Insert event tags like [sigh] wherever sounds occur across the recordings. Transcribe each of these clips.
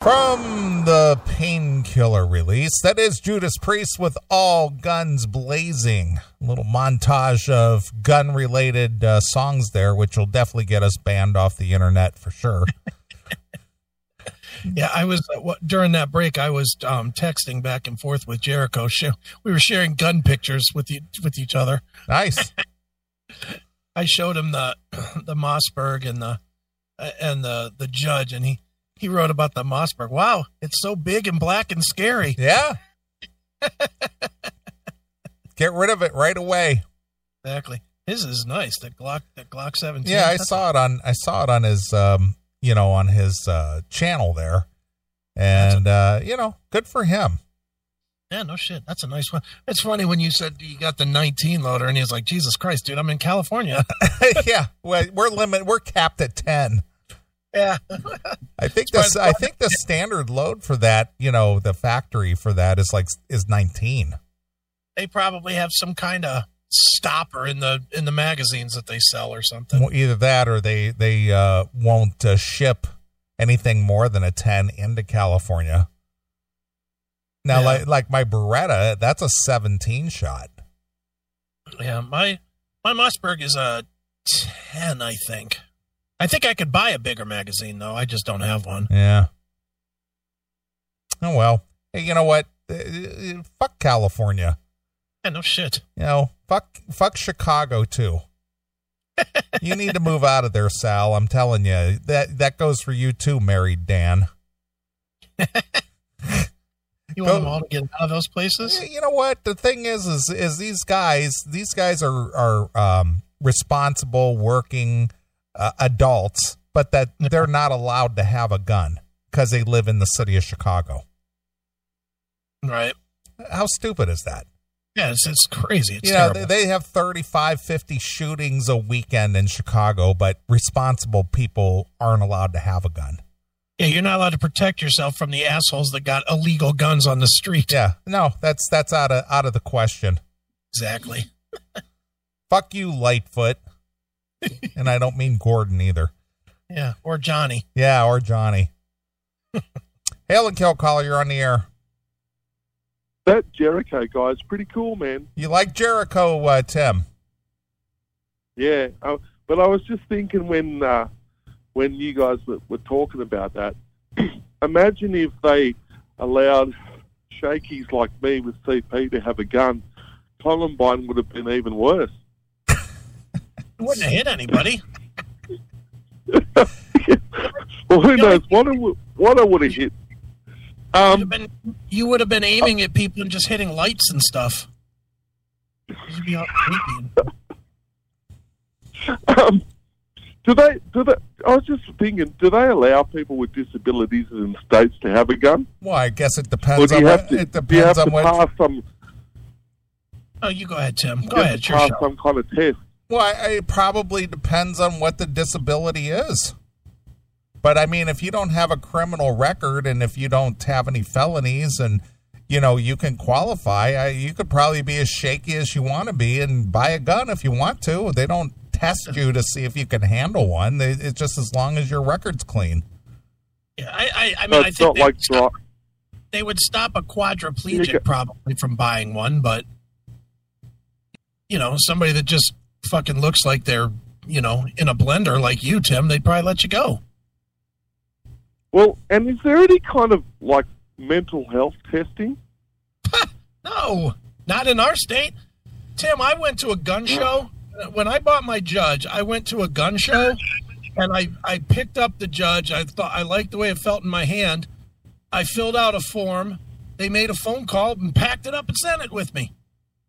From the painkiller release, that is Judas Priest with All Guns Blazing. A little montage of gun related uh, songs there, which will definitely get us banned off the internet for sure. [laughs] [laughs] yeah, I was uh, during that break. I was um, texting back and forth with Jericho. We were sharing gun pictures with the, with each other. Nice. [laughs] I showed him the [clears throat] the Mossberg and the and the the judge, and he he wrote about the Mossberg. Wow, it's so big and black and scary. Yeah. [laughs] Get rid of it right away. Exactly. His is nice. The Glock, the Glock 17. Yeah, I saw it on. I saw it on his, um, you know, on his uh, channel there, and uh, you know, good for him. Yeah, no shit. That's a nice one. It's funny when you said you got the 19 loader, and he was like, "Jesus Christ, dude, I'm in California." [laughs] yeah, we're, we're limit. We're capped at 10. Yeah. I think the I think the standard load for that, you know, the factory for that is like is 19. They probably have some kind of stopper in the in the magazines that they sell or something. Well, either that or they they uh, won't uh, ship anything more than a 10 into California. Now, yeah. like like my Beretta, that's a 17 shot. Yeah, my my Mossberg is a 10, I think. I think I could buy a bigger magazine though. I just don't have one. Yeah. Oh well. Hey, you know what? Uh, uh, fuck California. Yeah, no shit. You know, fuck fuck Chicago too. [laughs] you need to move out of there, Sal. I'm telling you. That that goes for you too, married Dan. [laughs] you want them all to get out of those places? You know what? The thing is, is is these guys? These guys are are um, responsible, working uh, adults, but that they're not allowed to have a gun because they live in the city of Chicago. Right. How stupid is that? Yeah, it's, it's crazy. It's you know, they, they have 35, 50 shootings a weekend in Chicago, but responsible people aren't allowed to have a gun. Yeah, you're not allowed to protect yourself from the assholes that got illegal guns on the street. Yeah, no, that's that's out of out of the question. Exactly. Fuck you, Lightfoot and I don't mean Gordon either. Yeah, or Johnny. Yeah, or Johnny. [laughs] Hail and kill caller, you're on the air. That Jericho guy is pretty cool, man. You like Jericho, uh, Tim? Yeah, uh, but I was just thinking when uh, when you guys were, were talking about that. [clears throat] imagine if they allowed shakies like me with CP to have a gun. Columbine would have been even worse wouldn't have hit anybody. [laughs] well, who knows? What I, what I would have hit. Um, been, you would have been aiming at people and just hitting lights and stuff. um, do they? Do they? I was just thinking. Do they allow people with disabilities in states to have a gun? Well, I guess it depends on what, to, it depends on what. Some, oh, you go ahead, Tim. Go ahead. Pass some kind of test. Well, it probably depends on what the disability is. But I mean, if you don't have a criminal record and if you don't have any felonies and you know you can qualify, I, you could probably be as shaky as you want to be and buy a gun if you want to. They don't test you to see if you can handle one. They, it's just as long as your record's clean. Yeah, I, I, I mean, I think they, like would stop, they would stop a quadriplegic probably from buying one, but you know, somebody that just fucking looks like they're, you know, in a blender like you, Tim, they'd probably let you go. Well, and is there any kind of like mental health testing? no, not in our state. Tim, I went to a gun show. When I bought my judge, I went to a gun show and I, I picked up the judge. I thought I liked the way it felt in my hand. I filled out a form. They made a phone call and packed it up and sent it with me.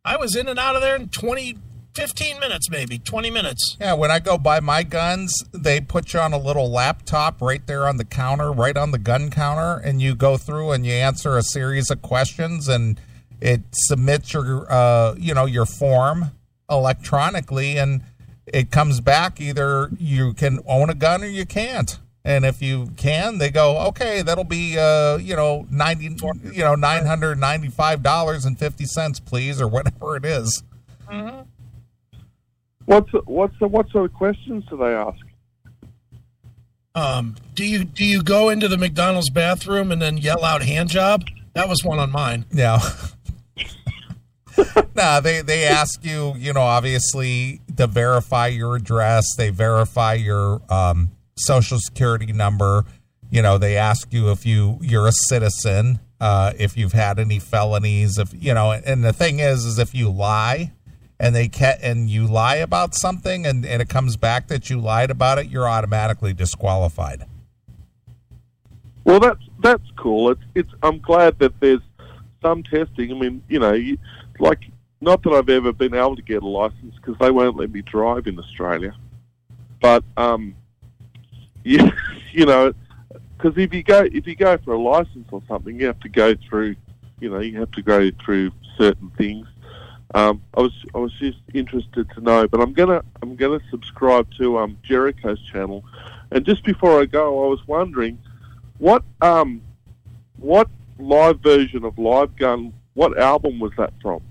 I was in and out of there in 20, 15 minutes, maybe 20 minutes. Yeah, when I go buy my guns, they put you on a little laptop right there on the counter, right on the gun counter, and you go through and you answer a series of questions, and it submits your, uh, you know, your form electronically, and it comes back either you can own a gun or you can't. And if you can, they go, okay, that'll be, uh, you know, ninety, you know, nine hundred ninety-five dollars and fifty cents, please, or whatever it is. Mm-hmm. What's what's the, what sort of questions do they ask? Um, do you do you go into the McDonald's bathroom and then yell out hand job? That was one on mine. No. [laughs] [laughs] no, they they ask you, you know, obviously to verify your address. They verify your um, social security number. You know, they ask you if you you're a citizen, uh, if you've had any felonies, if you know. And the thing is, is if you lie, and they ca- and you lie about something, and and it comes back that you lied about it, you're automatically disqualified. Well, that's that's cool. It's it's. I'm glad that there's some testing. I mean, you know, you, like not that I've ever been able to get a license because they won't let me drive in Australia. But um, [laughs] you, you know, because if you go if you go for a license or something, you have to go through, you know, you have to go through certain things. Um, I was I was just interested to know, but I'm gonna I'm gonna subscribe to um, Jericho's channel. And just before I go, I was wondering what um what live version of Love Gun? What album was that from?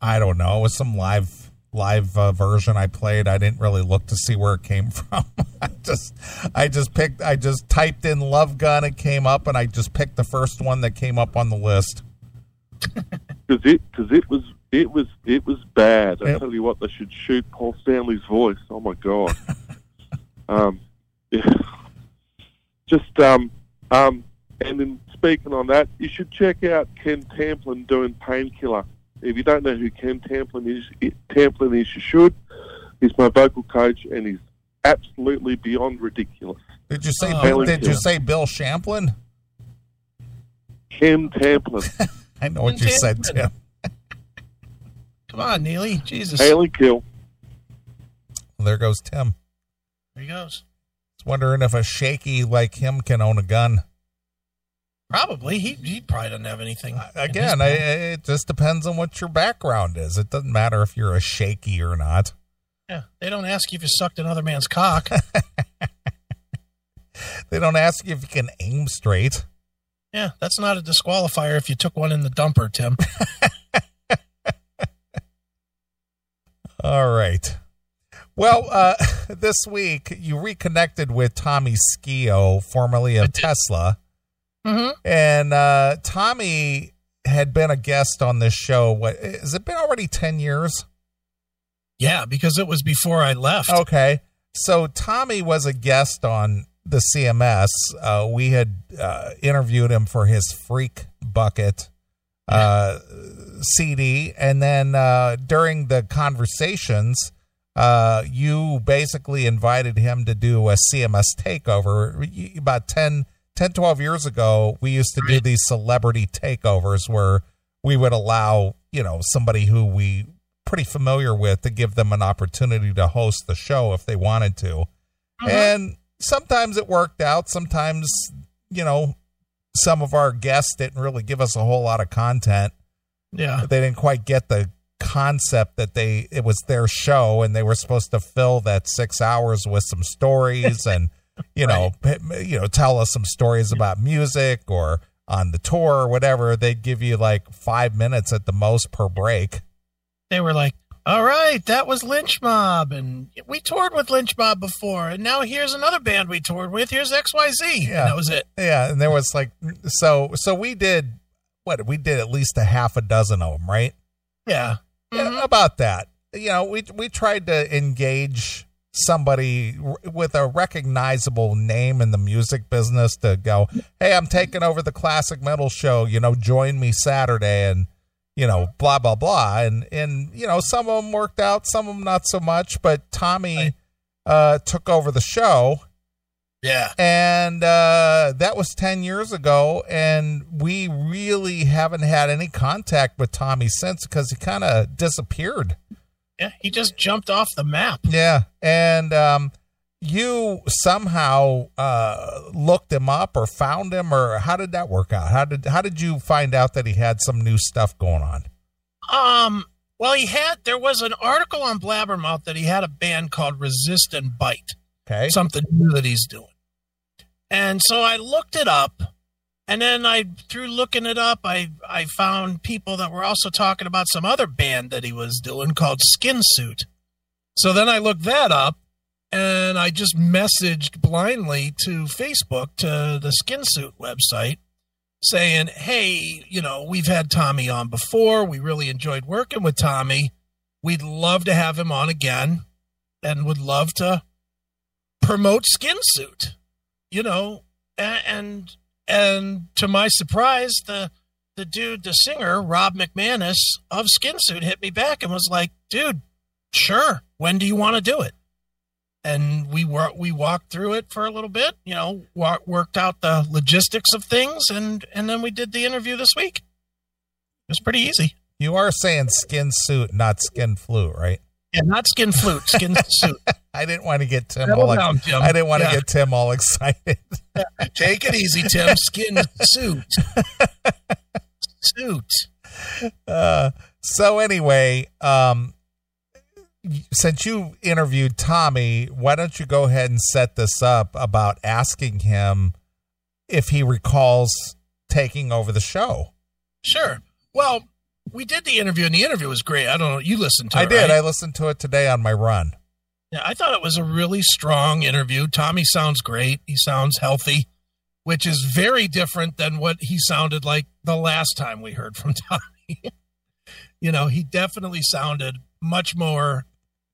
I don't know. It was some live live uh, version I played. I didn't really look to see where it came [laughs] from. I just I just picked I just typed in Love Gun it came up and I just picked the first one that came up on the list. [laughs] Cuz it cuz it was it was it was bad. I Yep. tell you what, they should shoot Paul Stanley's voice. Oh my god. [laughs] um yeah. [laughs] just um um and then speaking on that, you should check out Ken Tamplin doing Painkiller. If you don't know who Ken Tamplin is, Tamplin is, you should. He's my vocal coach, and he's absolutely beyond ridiculous. Did you say Oh, Bill, did you say Bill Champlin? Ken Tamplin, [laughs] I know what Ken you said, Tamplin. Tim. Come on, Neely. Jesus. Haley Kill. There goes Tim. There he goes. Just wondering if a shaky like him can own a gun. Probably. He he probably doesn't have anything. in Again, I, bag. it just depends on what your background is. It doesn't matter if you're a shaky or not. yeah. They don't ask you if you sucked another man's cock. [laughs] They don't ask you if you can aim straight. yeah, that's not a disqualifier if you took one in the dumper, Tim. [laughs] All right. Well, uh, [laughs] this week you reconnected with Tommy Skeoch, formerly of. Tesla. mm-hmm. And uh, Tommy had been a guest on this show. What has it been already 10 years? Yeah, because it was before I left. Okay. So Tommy was a guest on the CMS. Uh, we had uh, interviewed him for his Freak Bucket uh, CD. And then uh, during the conversations, uh, you basically invited him to do a CMS takeover. About 10, 10 12 years ago, we used to do these celebrity takeovers where we would allow, you know, somebody who we pretty familiar with to give them an opportunity to host the show if they wanted to. Mhm. And sometimes it worked out. Sometimes, you know, some of our guests didn't really give us a whole lot of content. yeah. They didn't quite get the concept that they it was their show and they were supposed to fill that 6 hours with some stories and [laughs] you know, p- you know, tell us some stories about music or on the tour or whatever. They'd give you like 5 minutes at the most per break. They were like, all right, that was Lynch Mob. And we toured with Lynch Mob before. And now here's another band we toured with. Here's XYZ. Yeah. That was it. Yeah, and there was like so so we did what we did at least a half a dozen of them, right? Yeah. Yeah, Mhm. about that. You know, we we tried to engage somebody with a recognizable name in the music business to go, "Hey, I'm taking over the classic metal show, you know, join me Saturday and you know, blah blah blah." And and you know, some of them worked out, some of them not so much, but Tommy Right. uh took over the show Yeah. and uh, that was 10 years ago and we really haven't had any contact with tommy since because he kind of disappeared Yeah. He just jumped off the map. yeah and um, you somehow uh, looked him up or found him or how did that work out how did how did you find out that he had some new stuff going on Um, well, he had, there was an article on Blabbermouth that he had a band called Resist and Bite. okay something new that he's doing. And so I looked it up, and then I through looking it up, I I found people that were also talking about some other band that he was doing called Skin Suit. So then I looked that up, and I just messaged blindly to Facebook to the Skin Suit website saying, "Hey, you know, we've had Tommy on before. We really enjoyed working with Tommy. We'd love to have him on again, and would love to promote Skin Suit." You know, and and to my surprise, the the dude, the singer Rob McManus of Skin Suit, hit me back and was like, "Dude, sure. When do you want to do it?" And we were we walked through it for a little bit you know wa- worked out the logistics of things and and then we did the interview this week it was pretty easy You are saying skin suit, not skin flu, right? yeah not skin flute skin [laughs] suit I didn't want to get Tim Settle all. down. I didn't want to get Tim all excited. [laughs] take it easy tim skin suit [laughs] suit Uh, so anyway, um, since you interviewed Tommy, why don't you go ahead and set this up about asking him if he recalls taking over the show? sure well we did the interview and the interview was great i don't know you listened to it. I did. right? I listened to it today on my run. Yeah, I thought it was a really strong interview. Tommy sounds great. He sounds healthy, which is very different than what he sounded like the last time we heard from [laughs] Tommy. you know, he definitely sounded much more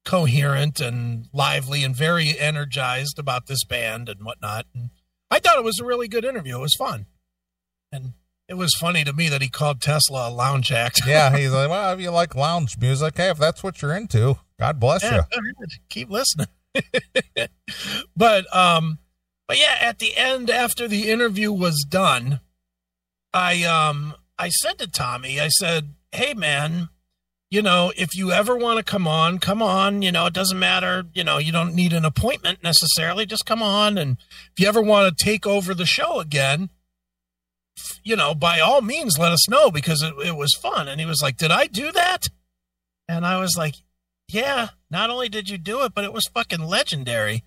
coherent and lively and very energized about this band and whatnot. And I thought it was a really good interview. It was fun. And it was funny to me that he called Tesla a lounge act. Yeah, [laughs] he's like, well, if you like lounge music, hey, if that's what you're into, God bless Yeah, you. Keep listening. [laughs] but um but yeah, at the end after the interview was done, I um I said to Tommy, I said, "Hey man, you know, if you ever want to come on, come on, you know, it doesn't matter, you know, you don't need an appointment necessarily, just come on and if you ever want to take over the show again, you know, by all means let us know because it, it was fun." And he was like, "Did I do that?" And I was like, yeah, not only did you do it, but it was fucking legendary.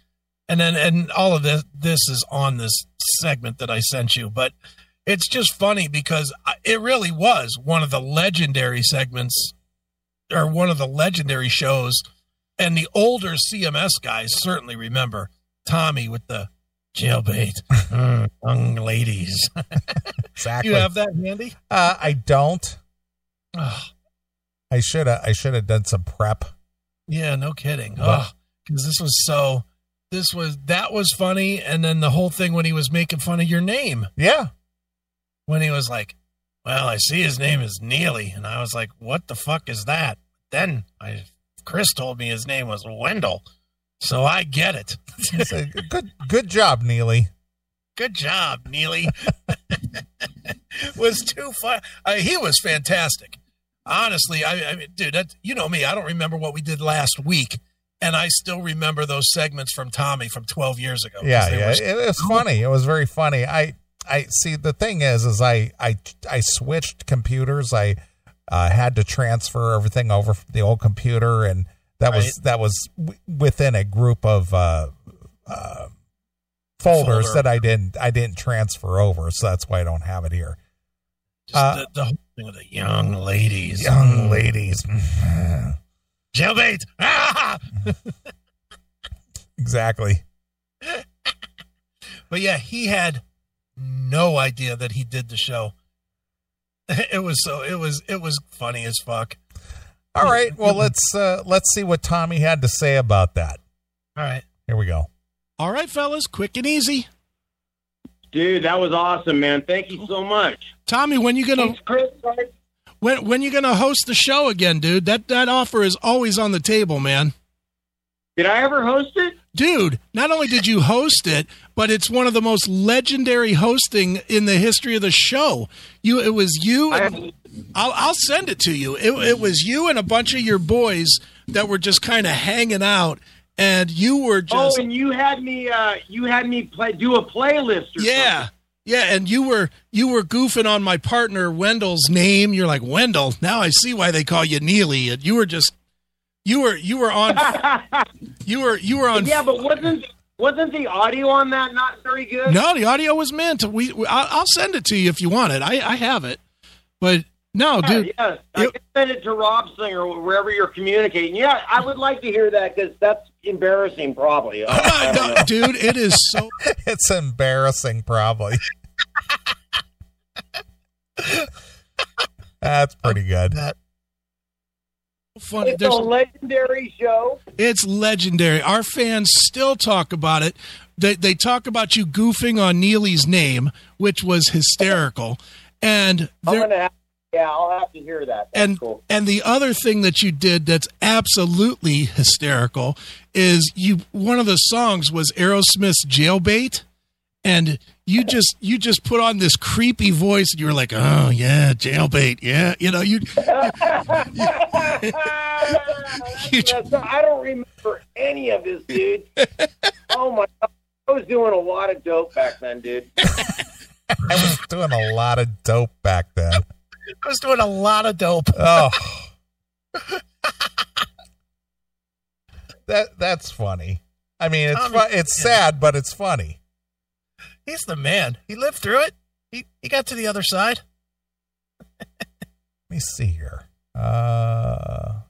And then, and all of this, this is on this segment that I sent you, but it's just funny because it really was one of the legendary segments or one of the legendary shows. And the older CMS guys certainly remember Tommy with the jailbait, [laughs] Mm, young ladies. [laughs] Exactly. you have that handy? uh, I don't. Oh, I should have. I should have done some prep. Yeah, no kidding. Oh, because this was so. This was that was funny, and then the whole thing when he was making fun of your name, Yeah. when he was like, "Well, I see his name is Neely," and I was like, "What the fuck is that?" Then I, Chris told me his name was Wendell, so I get it. [laughs] So, good. Good job, Neely. Good job, Neely. [laughs] was too fun. I, uh, he was fantastic. Honestly, I, I mean, dude, that, you know me. I don't remember what we did last week, and I still remember those segments from Tommy from 12 years ago. Yeah, yeah. were- It, was funny. It was very funny. I, I see. The thing is, is I, I, I switched computers. I uh, had to transfer everything over from the old computer, and that was that was w- within a group of uh, uh, folders Folder. that I didn't I didn't transfer over. So that's why I don't have it here. uh, the, the whole thing with the young ladies. Young Mm. ladies. [laughs] Jailbait. Ah! [laughs] exactly. [laughs] But yeah, he had no idea that he did the show. [laughs] It was so it was it was funny as fuck. All right. Well, [laughs] let's uh, let's see what Tommy had to say about that. All right. Here we go. All right, fellas, quick and easy. Dude, that was awesome, man. Thank you so much. Tommy, when you gonna Thanks, Chris. when when you gonna host the show again, dude? That that offer is always on the table, man. Did I ever host it? Dude, not only did you host it, but it's one of the most legendary hosting in the history of the show. You, it was you. And, I'll, I'll send it to you. It, it was you and a bunch of your boys that were just kind of hanging out, and you were just oh, and you had me. Uh, you had me play do a playlist. Or yeah. Yeah, and you were you were goofing on my partner Wendell's name. You're like Wendell. Now I see why they call you Neely. And you were just you were you were on [laughs] you were you were on yeah, but wasn't wasn't the audio on that not very good? No, the audio was meant. We, we I'll, I'll send it to you if you want it. I, I have it, but No, Yeah, dude. yes. I can send it to Rob Singer wherever you're communicating. Yeah, I would like to hear that because that's embarrassing, probably. [laughs] I- I don't. No, dude, it is so [laughs] It's embarrassing, probably. [laughs] That's pretty good. That funny. It's a legendary show. it's legendary. Our fans still talk about it. They they talk about you goofing on Neely's name, which was hysterical. And I'm gonna have, yeah, I'll have to hear that. That's and cool. and the other thing that you did that's absolutely hysterical is you one of the songs was Aerosmith's Jailbait and you just you just put on this creepy voice and you were like oh yeah jailbait yeah you know you You ju- Yes, [laughs] I don't remember any of this, dude. [laughs] oh my god, I was doing a lot of dope back then, dude. [laughs] I was doing a lot of dope back then. I was doing a lot of dope. Oh. that that's funny. I mean, it's Tommy- fu- it's sad, but it's funny. He's the man. He lived through it. He he got to the other side. Let me see here. Uh,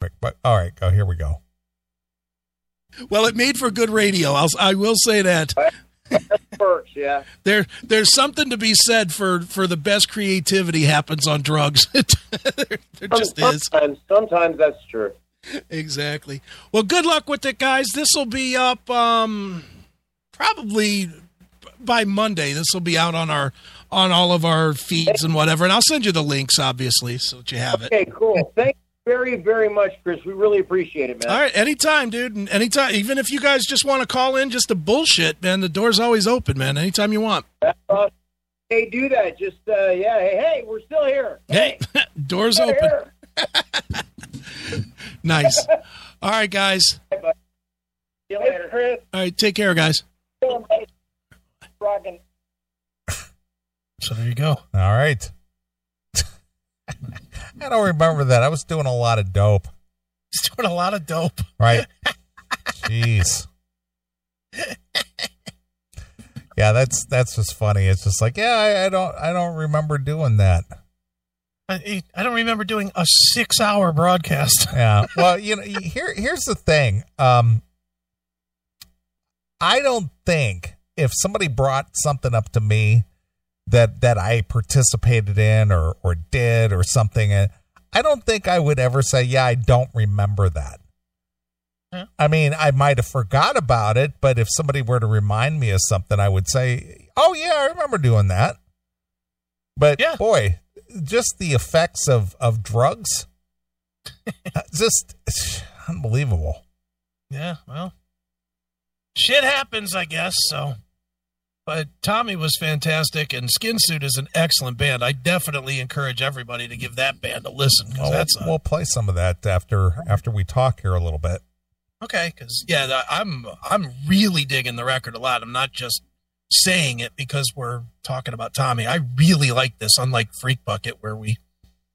quick, but all right, go. Here we go. well it made for good radio I'll, I will say that [laughs] Perks, yeah. there there's something to be said for for the best creativity happens on drugs [laughs] there, there just is Sometimes, sometimes that's true. Exactly. Well, good luck with it, guys. This will be up um probably by Monday. This will be out on our on all of our feeds and whatever. And I'll send you the links, obviously, so that you have it. Okay, cool. Thank you very, very much, Chris. We really appreciate it, man. All right, anytime, dude. And anytime, even if you guys just want to call in just to bullshit, man, the door's always open, man. Anytime you want. That's awesome. Hey, do that. Just uh, yeah. Hey, hey, we're still here. Hey, [laughs] door's we're open. [laughs] Nice. [laughs] All right, guys. Bye, See you later, Chris. All right, take care, guys. Rockin'. So there you go. All right. I don't remember that. I was doing a lot of dope. He's doing a lot of dope. Right. Jeez. Yeah, that's that's just funny. It's just like, yeah, I, I don't I don't remember doing that. I, I don't remember doing a six-hour broadcast. [laughs] Yeah. Well, you know, here here's the thing. Um I don't think if somebody brought something up to me that that I participated in or or did or something, uh, I don't think I would ever say, "Yeah, I don't remember that." Yeah. I mean, I might have forgot about it, but if somebody were to remind me of something, I would say, "Oh yeah, I remember doing that." But Yeah. boy, just the effects of of drugs, [laughs] uh, just [sighs] unbelievable. Yeah, well, shit happens, I guess. So, but Tommy was fantastic, and Skin Suit is an excellent band. I definitely encourage everybody to give that band a listen Well, that's we'll, a, we'll play some of that after after we talk here a little bit. okay. Because yeah, I'm I'm really digging the record a lot. I'm not just saying it because we're talking about Tommy. I really like this, unlike Freak Bucket, where we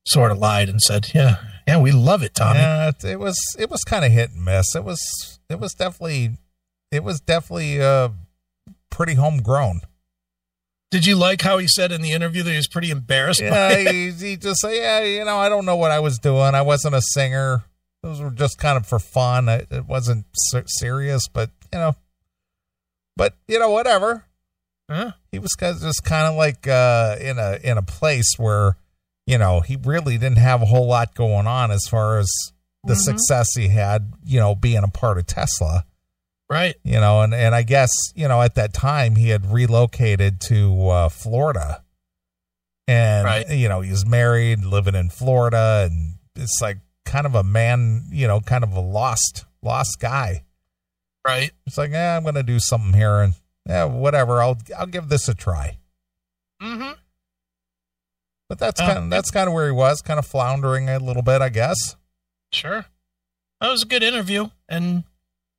sort of lied and said, "Yeah, yeah, we love it, Tommy." Yeah, it, it was it was kind of hit and miss. It was it was definitely it was definitely uh pretty homegrown. Did you like how he said in the interview that he was pretty embarrassed? Yeah, it? he, he just say, yeah, you know, I don't know what I was doing. I wasn't a singer. Those were just kind of for fun. It, it wasn't ser- serious, but you know, but you know, whatever. Huh? He was just kind of like uh, in a in a place where you know he really didn't have a whole lot going on as far as the Mhm. success he had. You know, being a part of Tesla. Right. You know, and and I guess you know at that time he had relocated to uh, Florida, and Right. you know he's married, living in Florida, and it's like kind of a man, you know, kind of a lost lost guy. Right. It's like, eh, I'm going to do something here, and yeah, whatever. I'll I'll give this a try. Mm-hmm. But that's Oh, kind of, that's kind of where he was, kind of floundering a little bit, I guess. Sure. That was a good interview and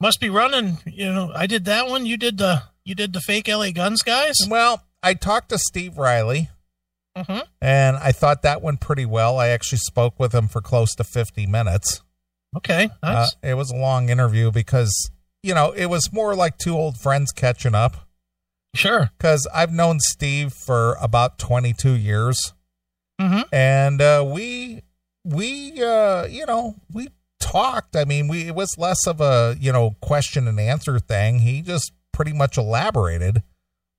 must be running. You know, I did that one. You did the you did the fake LA Guns guys. Well, I talked to Steve Riley, Mm-hmm. and I thought that went pretty well. I actually spoke with him for close to 50 minutes. Okay. Uh, Nice. it was a long interview because you know it was more like two old friends catching up. sure. Because I've known Steve for about 22 years, Mhm. and uh, we we uh, you know we talked. I mean, we it was less of a you know question and answer thing. He just pretty much elaborated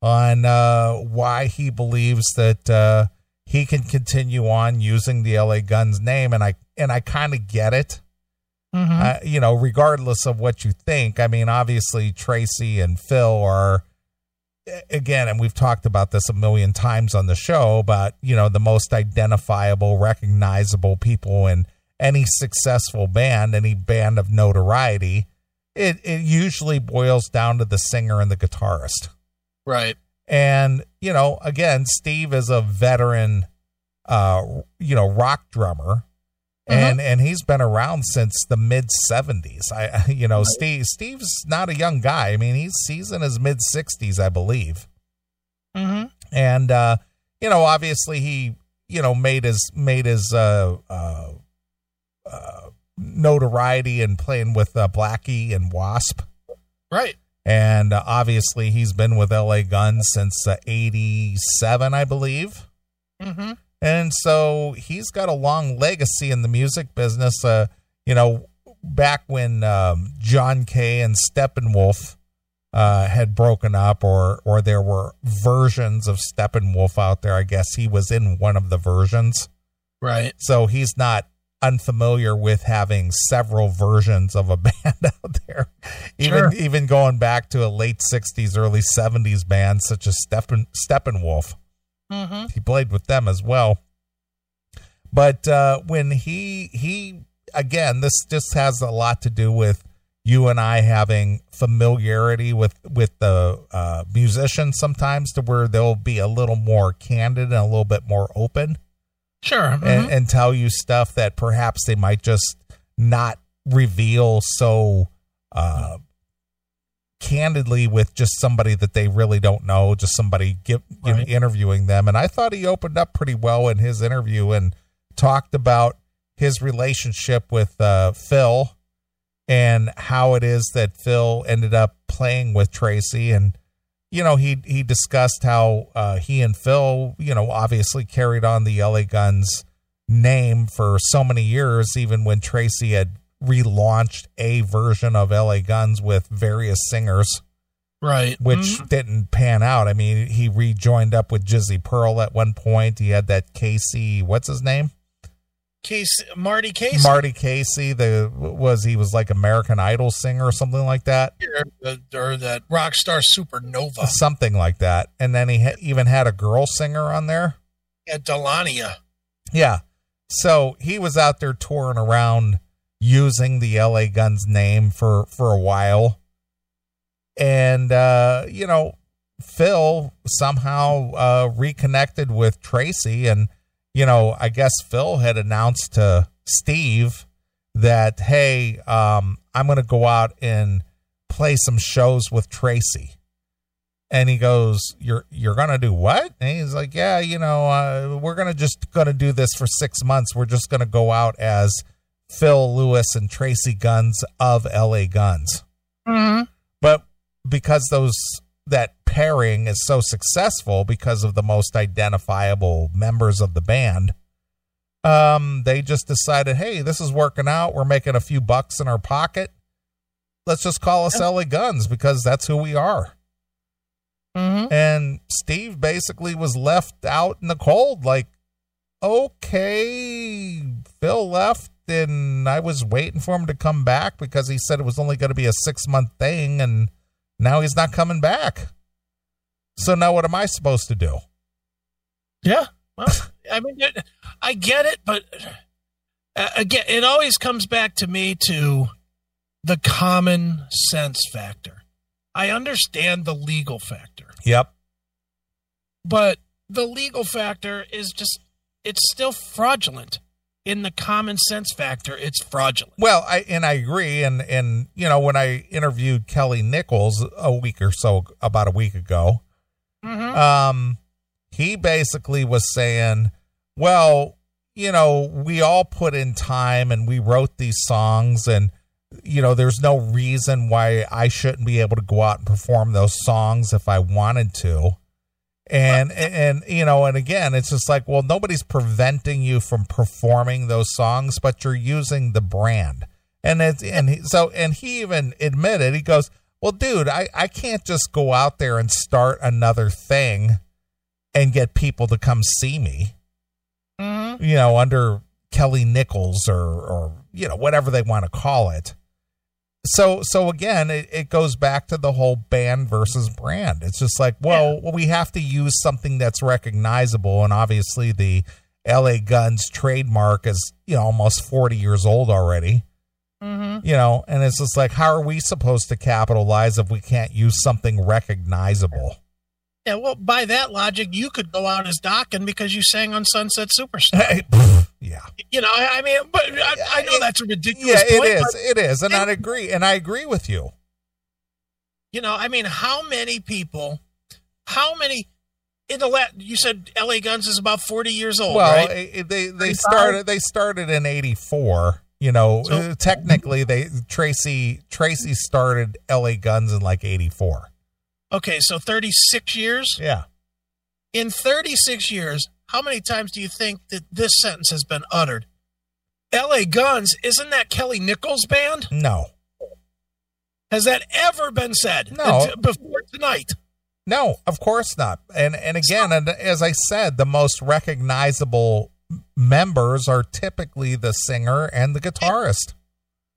on uh, why he believes that uh, he can continue on using the LA Guns name, and I and I kind of get it. Mhm. Uh, you know, regardless of what you think. I mean, obviously Tracy and Phil are again, and we've talked about this a million times on the show but you know the most identifiable, recognizable people in any successful band, any band of notoriety. It it usually boils down to the singer and the guitarist. right. And, you know, again, Steve is a veteran uh, you know, rock drummer. And and he's been around since the mid 70s. I [laughs] you know, Steve Steve's not a young guy. I mean, he's he's in his mid 60s, I believe. Mm-hmm. And uh, you know, obviously he, you know, made his made his uh uh, uh notoriety in playing with uh, Blackie and Wasp Right. and uh, obviously he's been with LA Guns since uh, 87 I believe Mm-hmm. and so he's got a long legacy in the music business uh you know back when um, John Kay and Steppenwolf uh had broken up or or there were versions of Steppenwolf out there I guess he was in one of the versions Right. so he's not unfamiliar with having several versions of a [laughs] band out there even Sure. even going back to a late 60s early 70s band such as Steppen Steppenwolf Mm-hmm. he played with them as well but uh when he he again this just has a lot to do with you and I having familiarity with with the uh musicians sometimes to where they'll be a little more candid and a little bit more open Sure. mhm. and, and tell you stuff that perhaps they might just not reveal so uh, candidly with just somebody that they really don't know, just somebody give, you know, Right. interviewing them. And I thought he opened up pretty well in his interview and talked about his relationship with uh, Phil and how it is that Phil ended up playing with Tracy and you know he he discussed how uh, he and Phil you know obviously carried on the LA Guns name for so many years even when Tracy had relaunched a version of LA Guns with various singers right. which Mhm. didn't pan out I mean he rejoined up with Jizzy Pearl at one point he had that Casey what's his name Case Marty Casey. Marty Casey the was he was like American Idol singer or something like that or, or that rock star supernova something like that and then he ha- even had a girl singer on there at Delania. Yeah. So he was out there touring around using the LA Guns name for for a while. And uh, you know, Phil somehow uh reconnected with Tracy and you know, I guess Phil had announced to Steve that hey, um I'm going to go out and play some shows with Tracy. And he goes you're you're gonna do what? And he's like yeah you know uh, we're gonna just gonna do this for six months. We're just gonna go out as phil lewis and tracy guns of la guns. Mm-hmm. but because those that pairing is so successful because of the most identifiable members of the band um they just decided hey this is working out we're making a few bucks in our pocket let's just call us la guns because that's who we are Mm-hmm. and Steve basically was left out in the cold. Like, okay, Phil left, and I was waiting for him to come back because he said it was only going to be a six month thing, and now he's not coming back. So now what am I supposed to do? Yeah. Well, [laughs] I mean, it, I get it, but uh, again, it always comes back to me to the common sense factor. I understand the legal factor, Yep. but the legal factor is just, it's still fraudulent. In the common sense factor, it's fraudulent. Well, I and I agree, and and you know when I interviewed Kelly Nickels a week or so about a week ago, Mm-hmm. um, he basically was saying, well, you know, we all put in time and we wrote these songs, and, you know, there's no reason why I shouldn't be able to go out and perform those songs if I wanted to. And, and you know, and again, it's just like, well, nobody's preventing you from performing those songs, but you're using the brand. And it's and he, so and he even admitted he goes, well, dude, I I can't just go out there and start another thing and get people to come see me. Mhm. You know, under Kelly Nickels or or you know whatever they want to call it. So so again, it, it goes back to the whole band versus brand. It's just like, well, we have to use something that's recognizable, and obviously the L.A. Guns trademark is you know almost forty years old already. Mhm. You know, and it's just like, how are we supposed to capitalize if we can't use something recognizable? Yeah, well, by that logic, you could go out as Dokken because you sang on Sunset Superstar. [laughs] [laughs] yeah. You know, I I mean, but I, I know that's a ridiculous Yeah, it point. is. but, It is, and I agree, and I agree with you. you know, I mean, how many people, how many in the la- you said L.A. Guns is about forty years old, well, right? they they started they started in '84. You know, So- uh, technically, they Tracy Tracy started L.A. Guns in like '84. Okay, so thirty six years. Yeah, In thirty six years, how many times do you think that this sentence has been uttered? L.A. Guns isn't that Kelly Nickels band? no, Has that ever been said? No. Before tonight. no, of course not. And and again, and as I said, the most recognizable members are typically the singer and the guitarist.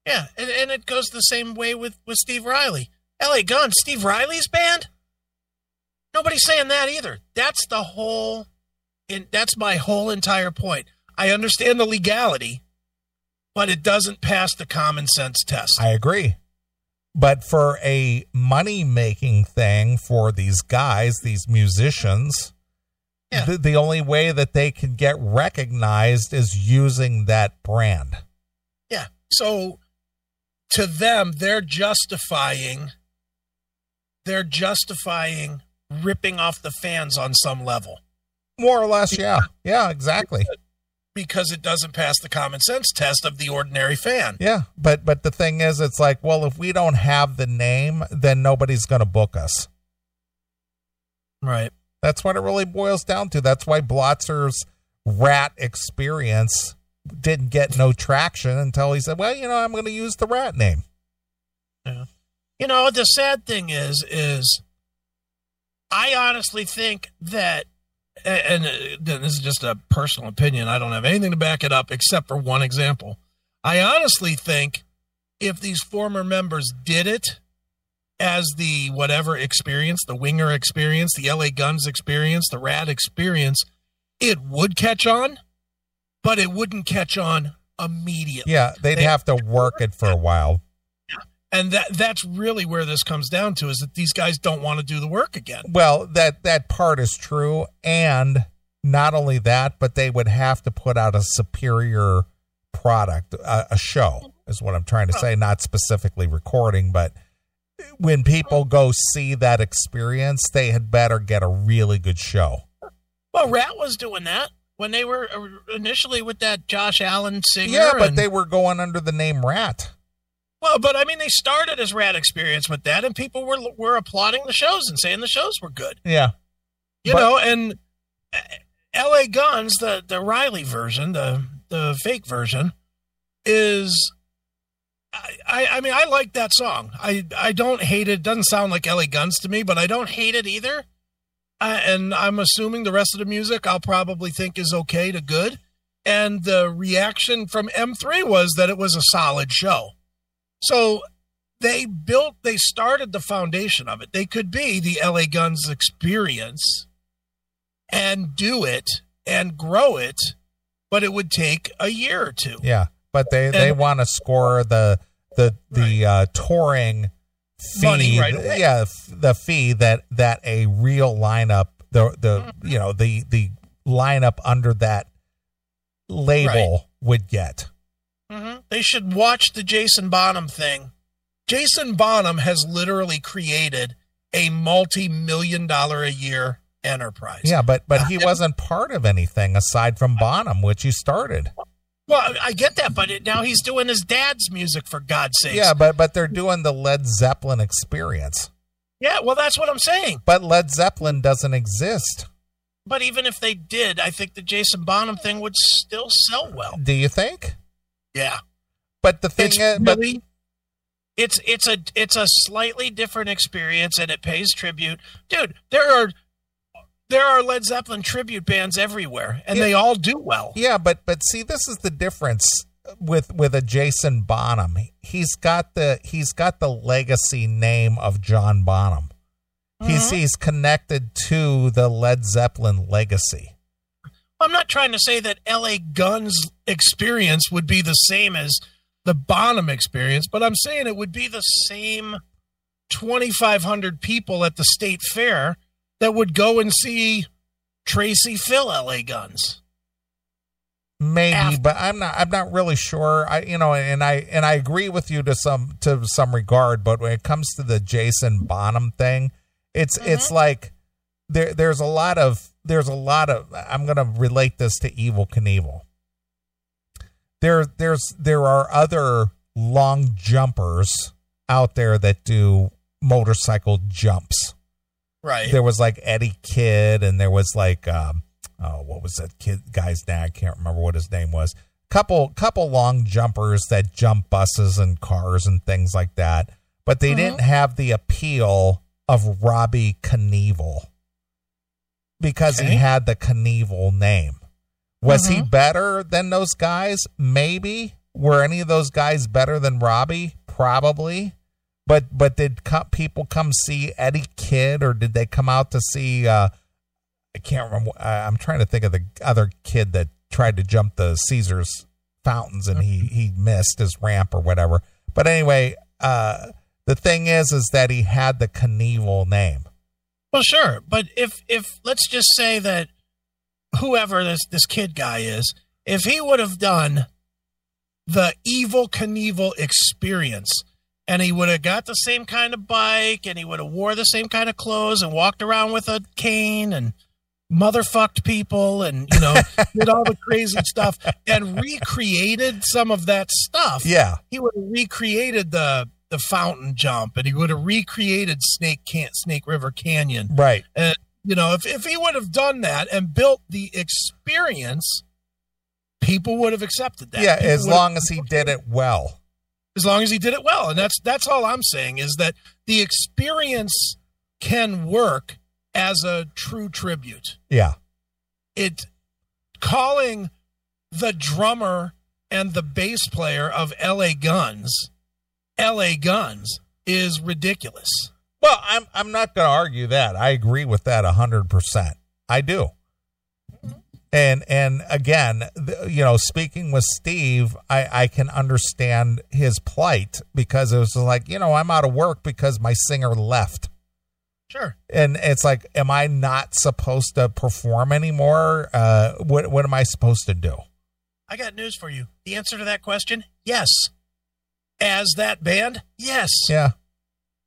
Yeah, and, and it goes the same way with, with Steve Riley. LA Guns, Steve Riley's band? Nobody's saying that either. That's the whole in that's my whole entire point. I understand the legality, but it doesn't pass the common sense test. I agree. But for a money making thing for these guys, these musicians, Yeah. the, the only way that they can get recognized is using that brand. yeah. So to them, they're justifying they're justifying ripping off the fans on some level More or less, yeah. Yeah, exactly. because it doesn't pass the common sense test of the ordinary fan. Yeah. But but the thing is it's like, well, if we don't have the name, then nobody's gonna book us. Right. That's what it really boils down to. That's why Blotzer's Ratt experience didn't get no traction until he said, Well, you know, I'm gonna use the Ratt name. Yeah. You know, the sad thing is, is I honestly think that, and uh, this is just a personal opinion. I don't have anything to back it up except for one example. I honestly think if these former members did it as the whatever experience, the Winger experience, the LA Guns experience, the Ratt experience, it would catch on, but it wouldn't catch on immediately. Yeah, they'd They- have to work it for a while. And that that's really where this comes down to is that these guys don't want to do the work again. Well, that that part is true, and not only that, but they would have to put out a superior product, a, a show, is what I'm trying to say. Not specifically recording, but when people go see that experience, they had better get a really good show. Well, Ratt was doing that when they were uh, initially with that Josh Alan singer. Yeah, but and- they were going under the name Ratt. Well, but I mean, they started as Ratt Experience with that, and people were were applauding the shows and saying the shows were good. Yeah, You But- know, and uh, L.A. Guns, the the Riley version, the the fake version, is. I, I mean I like that song. I I don't hate it. it doesn't sound like LA Guns to me, but I don't hate it either. Uh, and I'm assuming the rest of the music I'll probably think is okay to good. And the reaction from M3 was that it was a solid show. So they built, they started the foundation of it. They could be the LA Guns experience and do it and grow it, but it would take a year or two. yeah, but they they want to score the the the uh, touring fee. Money right away. Yeah, f- the fee that that a real lineup, the the you know the the lineup under that label would get. Hmm They should watch the Jason Bonham thing. Jason Bonham has literally created a multi-million dollar a year enterprise. Yeah, but but he wasn't part of anything aside from Bonham, which he started. Well, I get that, but it, now he's doing his dad's music for God's sake. Yeah, but but they're doing the Led Zeppelin experience. Yeah, well, that's what I'm saying. But Led Zeppelin doesn't exist. But even if they did, I think the Jason Bonham thing would still sell well. Do you think? Yeah. But the thing it's is, but it's it's a it's a slightly different experience and it pays tribute. Dude, there are there are Led Zeppelin tribute bands everywhere and Yeah. they all do well. yeah, but but see, this is the difference with with a Jason Bonham. He's got the he's got the legacy name of John Bonham. He's Mm-hmm. he's connected to the Led Zeppelin legacy. I'm not trying to say that LA Guns experience would be the same as the Bonham experience, but I'm saying it would be the same 2,500 people at the state fair that would go and see Tracy Phil LA Guns. Maybe, After- but I'm not. I'm not really sure. I, you know, and I and I agree with you to some to some regard. But when it comes to the Jason Bonham thing, it's it's mm-hmm. like there there's a lot of there's a lot of. I'm going to relate this to Evel Knievel. There there's there are other long jumpers out there that do motorcycle jumps Right. there was like Eddie Kidd, and there was like um, oh, what was that kid guy's name? I can't remember what his name was. Couple couple long jumpers that jump buses and cars and things like that, but they didn't have the appeal of Robbie Knievel because he had the Knievel name. Was he better than those guys? Maybe. Were any of those guys better than Robbie? Probably. But but did co- people come see Eddie Kidd or did they come out to see? Uh, I can't remember. I'm trying to think of the other kid that tried to jump the Caesars fountains and he he missed his ramp or whatever. But anyway, uh, the thing is, is that he had the Knievel name. Well, sure, but if if let's just say that whoever this this kid guy is, if he would have done the Evel Knievel experience, and he would have got the same kind of bike, and he would have wore the same kind of clothes, and walked around with a cane, and motherfucked people, and you know [laughs] did all the crazy stuff, and recreated some of that stuff Yeah, he would have recreated the the fountain jump and he would have recreated Snake can Snake River Canyon. right. And you know, if if he would have done that and built the experience, people would have accepted that. Yeah, People as long as he did it well. as long as he did it well. And that's that's all I'm saying is that the experience can work as a true tribute. Yeah. It calling the drummer and the bass player of LA Guns LA Guns is ridiculous. Well, I'm I'm not going to argue that. I agree with that hundred percent. I do. And and again, th- you know, speaking with Steve, I I can understand his plight because it was like, you know, I'm out of work because my singer left. Sure. And it's like, am I not supposed to perform anymore? Uh, what what am I supposed to do? I got news for you. The answer to that question, yes. As that band, yes. Yeah.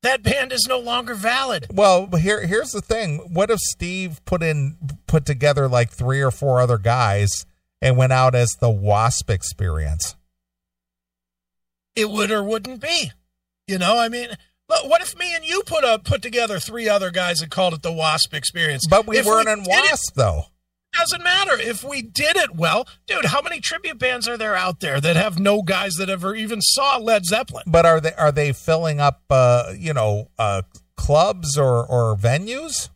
That band is no longer valid. Well, here here's the thing. What if Steve put in put together like three or four other guys and went out as the Wasp experience? It would or wouldn't be. You know, I mean, look, what if me and you put a put together three other guys and called it the Wasp experience? But we If weren't in did it- Wasp though. Doesn't matter if we did it well, dude. How many tribute bands are there out there that have no guys that ever even saw Led Zeppelin? But are they are they filling up uh, you know, uh clubs or or venues?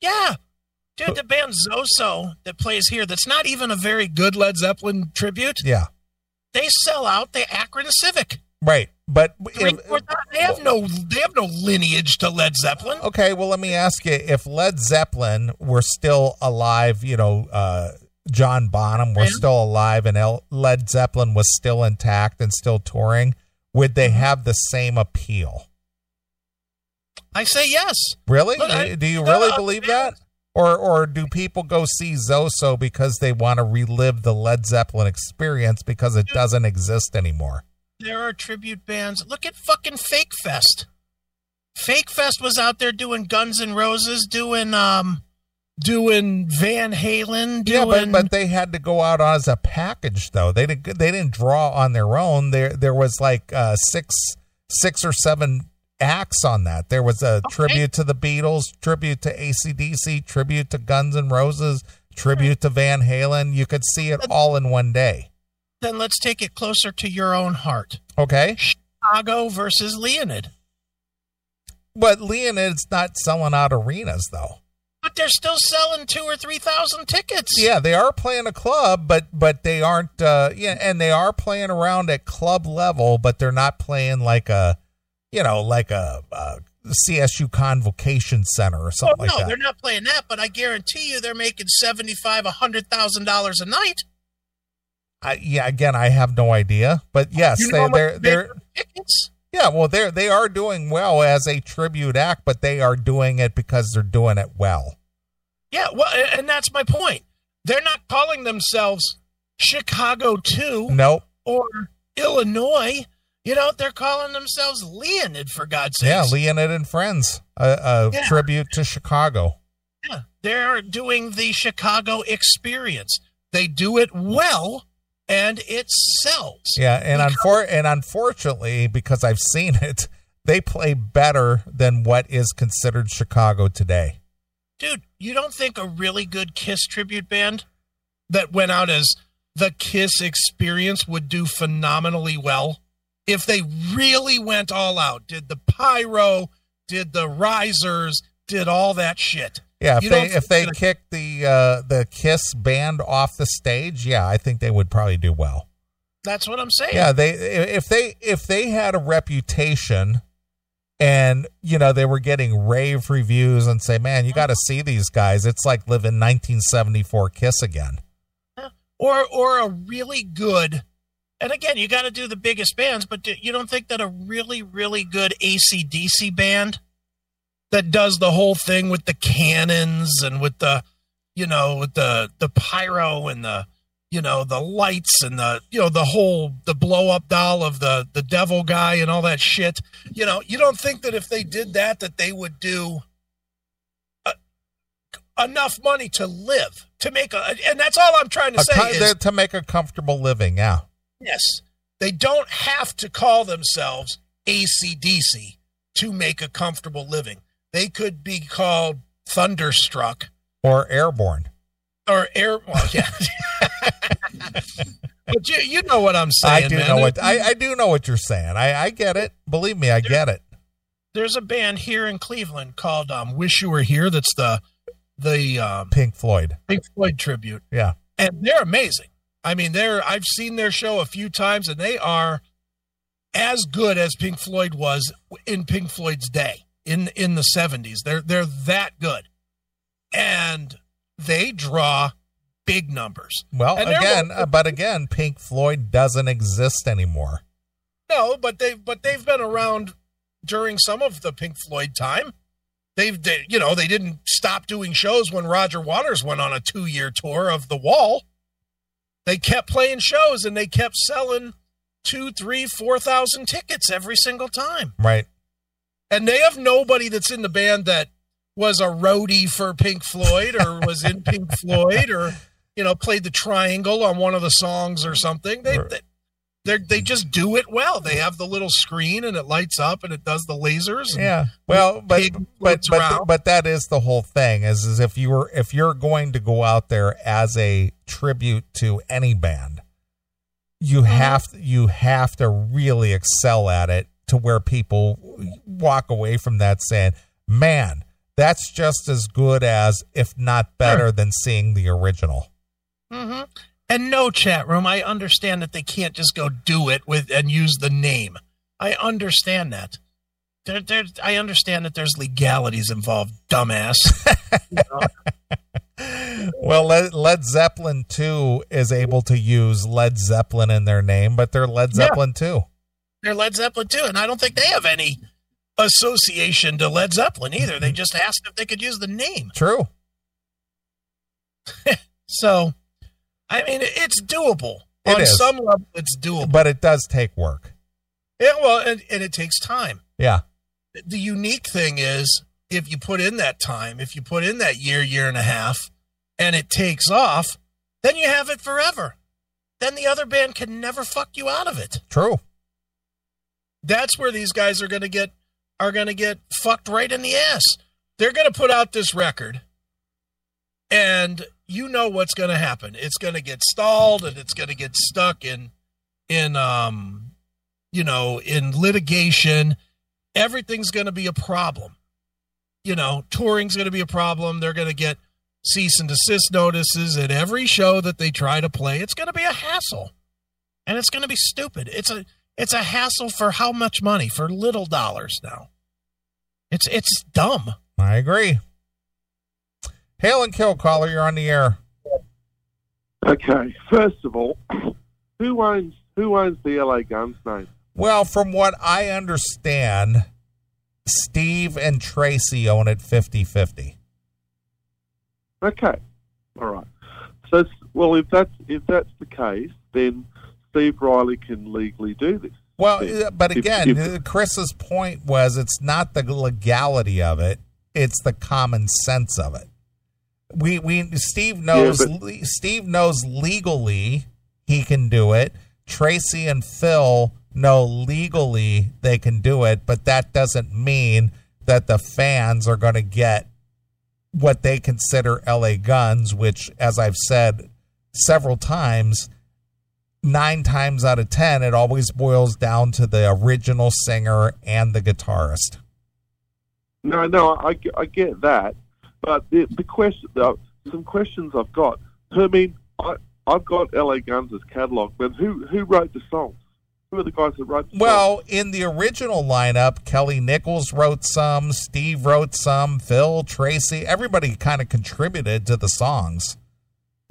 Yeah, dude. The band Zoso that plays here, that's not even a very good Led Zeppelin tribute. Yeah. They sell out the Akron Civic. Right. But if, they have no they have no lineage to Led Zeppelin. okay, well let me ask you if Led Zeppelin were still alive, you know, uh John Bonham were Yeah. still alive and El- Led Zeppelin was still intact and still touring, would they have the same appeal? I say yes. Really? Look, I- do you really uh, believe that? Or or do people go see Zoso because they want to relive the Led Zeppelin experience because it doesn't exist anymore? There are tribute bands. Look at fucking Fake Fest. Fake Fest was out there doing Guns N' Roses, doing um, doing Van Halen, Yeah, but but they had to go out as a package though. They didn't they didn't draw on their own. There there was like uh, six six or seven acts on that. There was a tribute to the Beatles, tribute to ACDC, tribute to Guns N' Roses, tribute to Van Halen. You could see it all in one day. Then let's take it closer to your own heart. Okay. Chicago versus Leonid. But Leonid's not selling out arenas, though. But they're still selling two or three thousand tickets. Yeah, they are playing a club, but but they aren't. Uh, yeah, and they are playing around at club level, but they're not playing like a, you know, like a, a CSU Convocation Center or something Oh, no, like that. No, they're not playing that, but I guarantee you they're making seventy five, a hundred thousand dollars a night. I, yeah, again, I have no idea, but yes, You know they, they're they they're tickets. yeah, well, they're they are doing well as a tribute act, but they are doing it because they're doing it well. Yeah, well, and that's my point. They're not calling themselves Chicago Two Nope. or Illinois. You know, they're calling themselves Leonid for God's sake. Yeah, Leonid and Friends, a, a Yeah. tribute to Chicago. Yeah, they're doing the Chicago experience. They do it well, and it sells. Yeah, and unfor- and unfortunately, because I've seen it, [laughs] they play better than what is considered Chicago today. Dude, you don't think a really good Kiss tribute band that went out as the Kiss experience would do phenomenally well? If they really went all out, did the pyro, did the risers, did all that shit. Yeah, if You they if they kicked the uh, the Kiss band off the stage, yeah, I think they would probably do well. That's what I'm saying. Yeah, they if they if they had a reputation and you know they were getting rave reviews and say, "Man, you got to see these guys. It's like living 1974 Kiss again." or or a really good and again you got to do the biggest bands but do, you don't think that a really really good acdc band that does the whole thing with the cannons and with the you know with the the pyro and the you know the lights and the you know the whole the blow up doll of the the devil guy and all that shit you know you don't think that if they did that that they would do uh, enough money to live to make a and that's all i'm trying to A say is to make a comfortable living, yeah. Yes. They don't have to call themselves ACDC to make a comfortable living. They could be called Thunderstruck Or airborne. or Air. Well, yeah. [laughs] but you, you know what I'm saying, I do man. know what I, I do know what you're saying. I, I get it. Believe me, I get it. There's a band here in Cleveland called um, "Wish You Were Here." That's the the um, Pink Floyd. Pink Floyd tribute, Yeah. and they're amazing. I mean, they're I've seen their show a few times, and they are as good as Pink Floyd was in Pink Floyd's day in in the '70s. They're they're that good, and they draw big numbers. Well, And again, uh, but again, Pink Floyd doesn't exist anymore. No, but they but they've been around during some of the Pink Floyd time. They've they, you know they didn't stop doing shows when Roger Waters went on a two year tour of the Wall. They kept playing shows and they kept selling two, three, four thousand tickets every single time. Right. And they have nobody that's in the band that was a roadie for Pink Floyd or was in [laughs] Pink Floyd or you know played the triangle on one of the songs or something. They they they just do it well. They have the little screen and it lights up and it does the lasers. Yeah. Well, but but but, but that is the whole thing. Is is if you were if you're going to go out there as a tribute to any band, you mm-hmm. have you have to really excel at it to where people walk away from that saying, "Man, that's just as good as, if not better, than seeing the original." hmm And no chat room. I understand that they can't just go do it with and use the name. I understand that. There, there. I understand that there's legalities involved, dumbass. [laughs] Well, Led, Led Zeppelin 2 is able to use Led Zeppelin in their name, but they're Led Yeah. Zeppelin 2. They're Led Zeppelin too, and I don't think they have any association to Led Zeppelin either. They just asked if they could use the name. True. [laughs] So, I mean, it's doable. It On is. some level, it's doable. But it does take work. Yeah, well, and, and it takes time. Yeah. The unique thing is if you put in that time, if you put in that year, year and a half, and it takes off, then you have it forever. Then the other band can never fuck you out of it. True. That's where these guys are going to get are going to get fucked right in the ass. They're going to put out this record, and you know what's going to happen. It's going to get stalled, and it's going to get stuck in in um, you know, in litigation. Everything's going to be a problem. You know, touring's going to be a problem. They're going to get cease and desist notices at every show that they try to play. It's going to be a hassle, and it's going to be stupid. It's a it's a hassle for how much money? For little dollars now. It's it's dumb. I agree. Hail and kill caller, you're on the air. Okay, first of all, [clears throat] who owns who owns the LA Guns name? Well, from what I understand, Steve and Tracy own it 50 50. Okay, all right. So, well, if that's if that's the case, then Steve Riley can legally do this. Well, uh, but again, if- uh, Chris's point was it's not the legality of it; it's the common sense of it. We we Steve knows but- le- Steve knows legally he can do it. Tracy and Phil know legally they can do it, but that doesn't mean that the fans are going to get what they consider LA guns, which, as I've said several times, nine times out of ten, it always boils down to the original singer and the guitarist. No, no, I, I get that, but the, the question, uh, some questions I've got. I mean, I, I've got LA Guns' as catalog, but who who wrote the songs? Who are the guys that wrote the songs? Well, in the original lineup, Kelly Nickels wrote some, Steve wrote some, Phil, Tracy, everybody kind of contributed to the songs.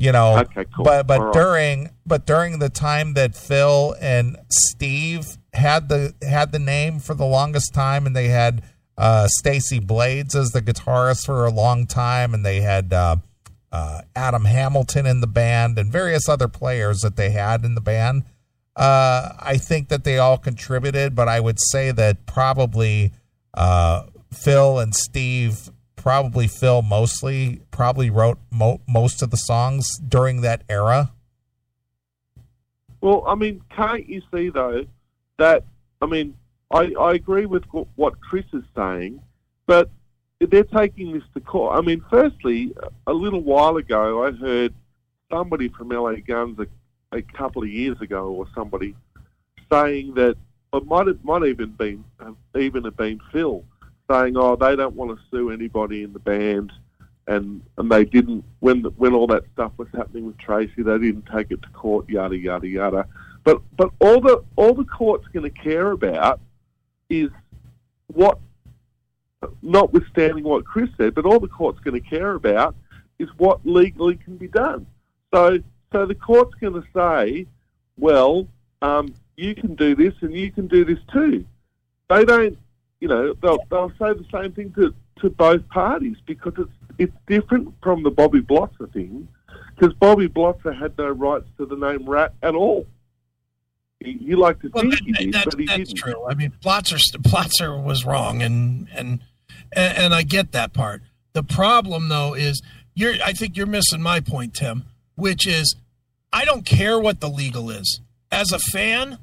You know, Okay, cool. but but All right. during but during the time that Phil and Steve had the had the name for the longest time, and they had uh, Stacy Blades as the guitarist for a long time, and they had uh, uh, Adam Hamilton in the band and various other players that they had in the band. Uh, I think that they all contributed, but I would say that probably uh, Phil and Steve, probably Phil mostly, probably wrote mo- most of the songs during that era. Well, I mean, can't you see though that I mean, I, I agree with what Chris is saying, but they're taking this to court. I mean, firstly, a little while ago, I heard somebody from LA Guns a, a couple of years ago, or somebody saying that it might have, might even been um, even have been Phil saying, "Oh, they don't want to sue anybody in the band." and and they didn't when when all that stuff was happening with Tracy, they didn't take it to court, yada yada yada. But but all the all the court's going to care about is what, notwithstanding what Chris said, but all the court's going to care about is what legally can be done. So so the court's going to say, well, um, you can do this and you can do this too. They don't, you know, they'll they'll say the same thing to to both parties because it's it's different from the Bobby Blotzer thing because Bobby Blotzer had no rights to the name Ratt at all. He, he liked to Well, think that, he did, that- but he that's didn't. true. I mean, Blotzer Blotzer was wrong, and, and and and I get that part. The problem, though, is you're. I think you're missing my point, Tim, which is I don't care what the legal is. As a fan,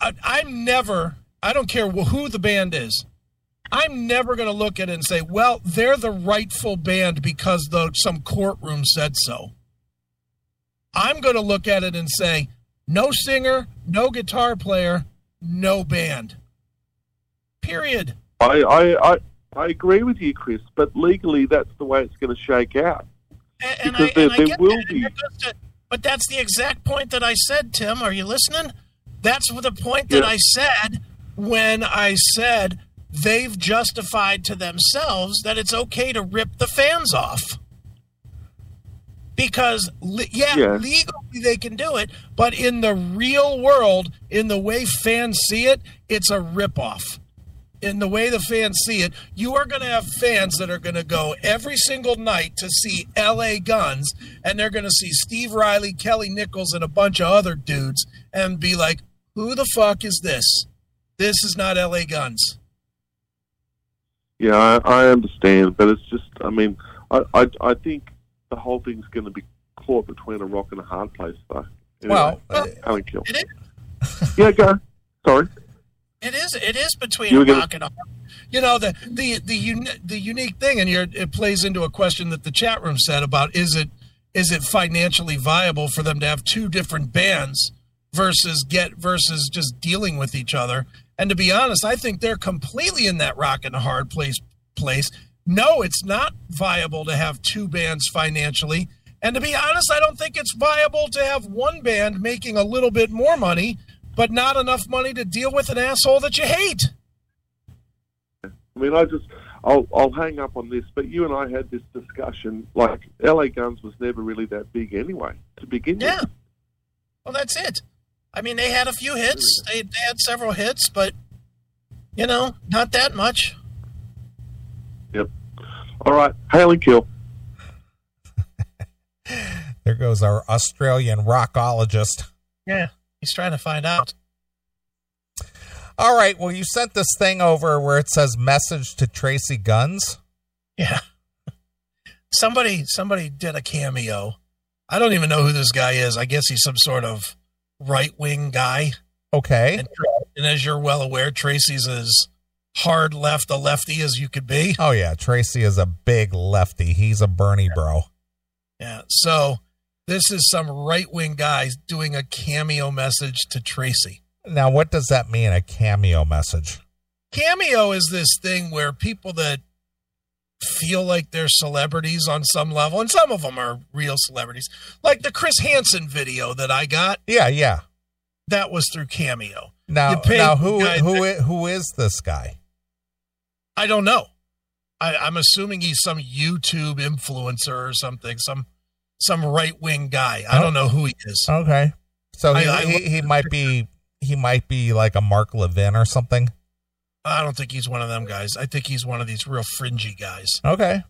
I, I'm never. I don't care who the band is. I'm never going to look at it and say, "Well, they're the rightful band because the some courtroom said so." I'm going to look at it and say, no singer, no guitar player, no band. Period. I, I, I, I agree with you, Chris, but legally that's the way it's going to shake out. And, Because I, there- and I there get will that. Be- that goes to- but that's the exact point that I said, Tim. Are you listening? That's the point that Yeah. I said when I said they've justified to themselves that it's okay to rip the fans off. Because, yeah, Yeah. legally they can do it, but in the real world, in the way fans see it, it's a ripoff. In the way the fans see it, you are going to have fans that are going to go every single night to see LA Guns, and they're going to see Steve Riley, Kelly Nickels, and a bunch of other dudes, and be like, who the fuck is this? This is not LA Guns. Yeah, I, I understand, but it's just, I mean, I, I, I think the whole thing's going to be caught between a rock and a hard place, though. Anyway, Well, uh, Alan Kill. [laughs] Yeah, go. Sorry. It is. It is between a rock and a. You know the the the uni- the unique thing, and you're, it plays into a question that the chat room said about is it is it financially viable for them to have two different bands versus get versus just dealing with each other. And to be honest, I think they're completely in that rock and a hard place place. No, it's not viable to have two bands financially. And to be honest, I don't think it's viable to have one band making a little bit more money, but not enough money to deal with an asshole that you hate. I mean, I just, I'll, I'll hang up on this, but you and I had this discussion. Like, LA Guns was never really that big anyway, to begin Yeah. with. Yeah. Well, that's it. I mean, they had a few hits. They, they had several hits, but you know, not that much. Yep. All right, hail and kill. [laughs] There goes our Australian rockologist. Yeah, he's trying to find out. All right, well, you sent this thing over where it says message to Tracy Guns. Yeah. Somebody somebody did a cameo. I don't even know who this guy is. I guess he's some sort of right wing guy. Okay. And, and as you're well aware, Tracy's as hard left a lefty as you could be. Oh, yeah. Tracy is a big lefty. He's a Bernie bro. Yeah. So this is some right wing guy doing a cameo message to Tracy. Now, what does that mean, a cameo message? Cameo is this thing where people that feel like they're celebrities on some level, and some of them are real celebrities, like the Chris Hansen video that I got, Yeah, yeah. that was through Cameo. Now, now who who that- who is this guy? I don't know. I, I'm assuming he's some YouTube influencer or something, some some right wing guy. I oh. don't know who he is. Okay, so he, I- I- he, he might be he might be like a Mark Levin or something. I don't think he's one of them guys. I think he's one of these real fringy guys. Okay,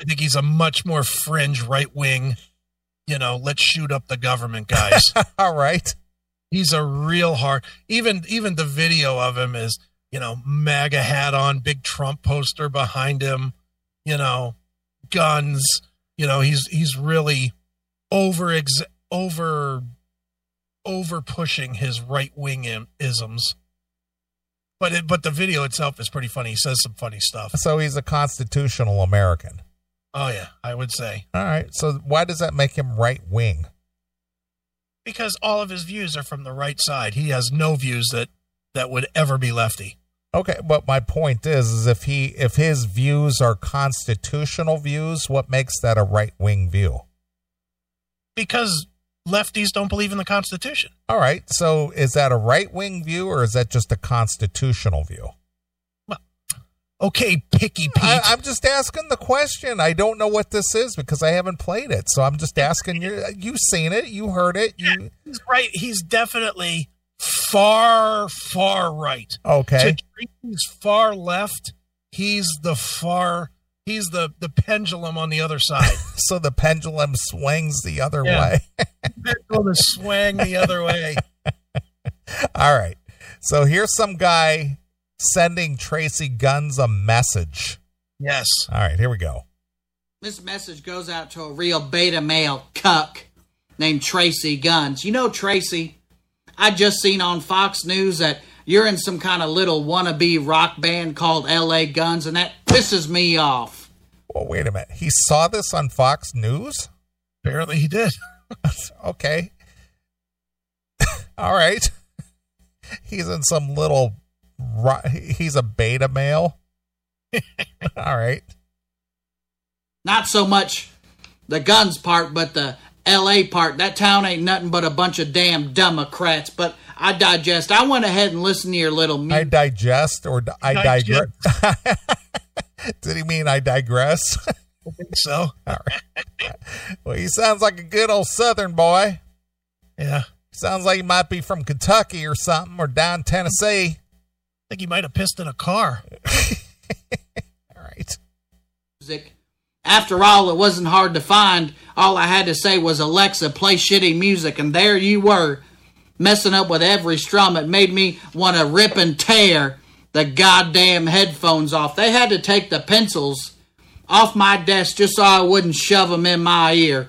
I think he's a much more fringe right wing, you know, let's shoot up the government guys. [laughs] all right. he's a real hard even even the video of him is, you know, MAGA hat on, big Trump poster behind him, you know, guns, you know, he's he's really over ex- over over pushing his right wing isms. But it, but the video itself is pretty funny. He says some funny stuff. So he's a constitutional American. Oh yeah, I would say. All right. So why does that make him right wing? because all of his views are from the right side. He has no views that that would ever be lefty. Okay, but my point is, is if he if his views are constitutional views, what makes that a right wing view? Because lefties don't believe in the Constitution. All right. So is that a right wing view or is that just a constitutional view? Okay, picky Pete. I, I'm just asking the question. I don't know what this is because I haven't played it. So I'm just asking you. You've seen it. You heard it. You he's right. He's definitely far, far right. okay? To Tracy's far left, he's the far. He's the the pendulum on the other side. [laughs] So the pendulum swings the other Yeah. way. [laughs] Going to swing the other way. [laughs] All right. So here's some guy sending Tracy Guns a message. Yes. All right. Here we go. This message goes out to a real beta male cuck named Tracy Guns. You know Tracy? I just seen on Fox News that you're in some kind of little wannabe rock band called LA Guns, and that pisses me off. Well, wait a minute. He saw this on Fox News. Apparently, he did. [laughs] Okay. [laughs] All right. He's in some little. He's a beta male. [laughs] All right. Not so much the guns part, but the LA part. That town ain't nothing but a bunch of damn Democrats. But I digest. I went ahead and listened to your little I digest or di- I digress. [laughs] Did he mean I digress? I think so. [laughs] All right. well, he sounds like a good old Southern boy. Yeah. Sounds like he might be from Kentucky or something or down Tennessee. I think he might have pissed in a car. [laughs] All right. music. After all, it wasn't hard to find. All I had to say was, Alexa, play shitty music, and there you were, messing up with every strum. It made me want to rip and tear the goddamn headphones off. They had to take the pencils off my desk just so I wouldn't shove them in my ear.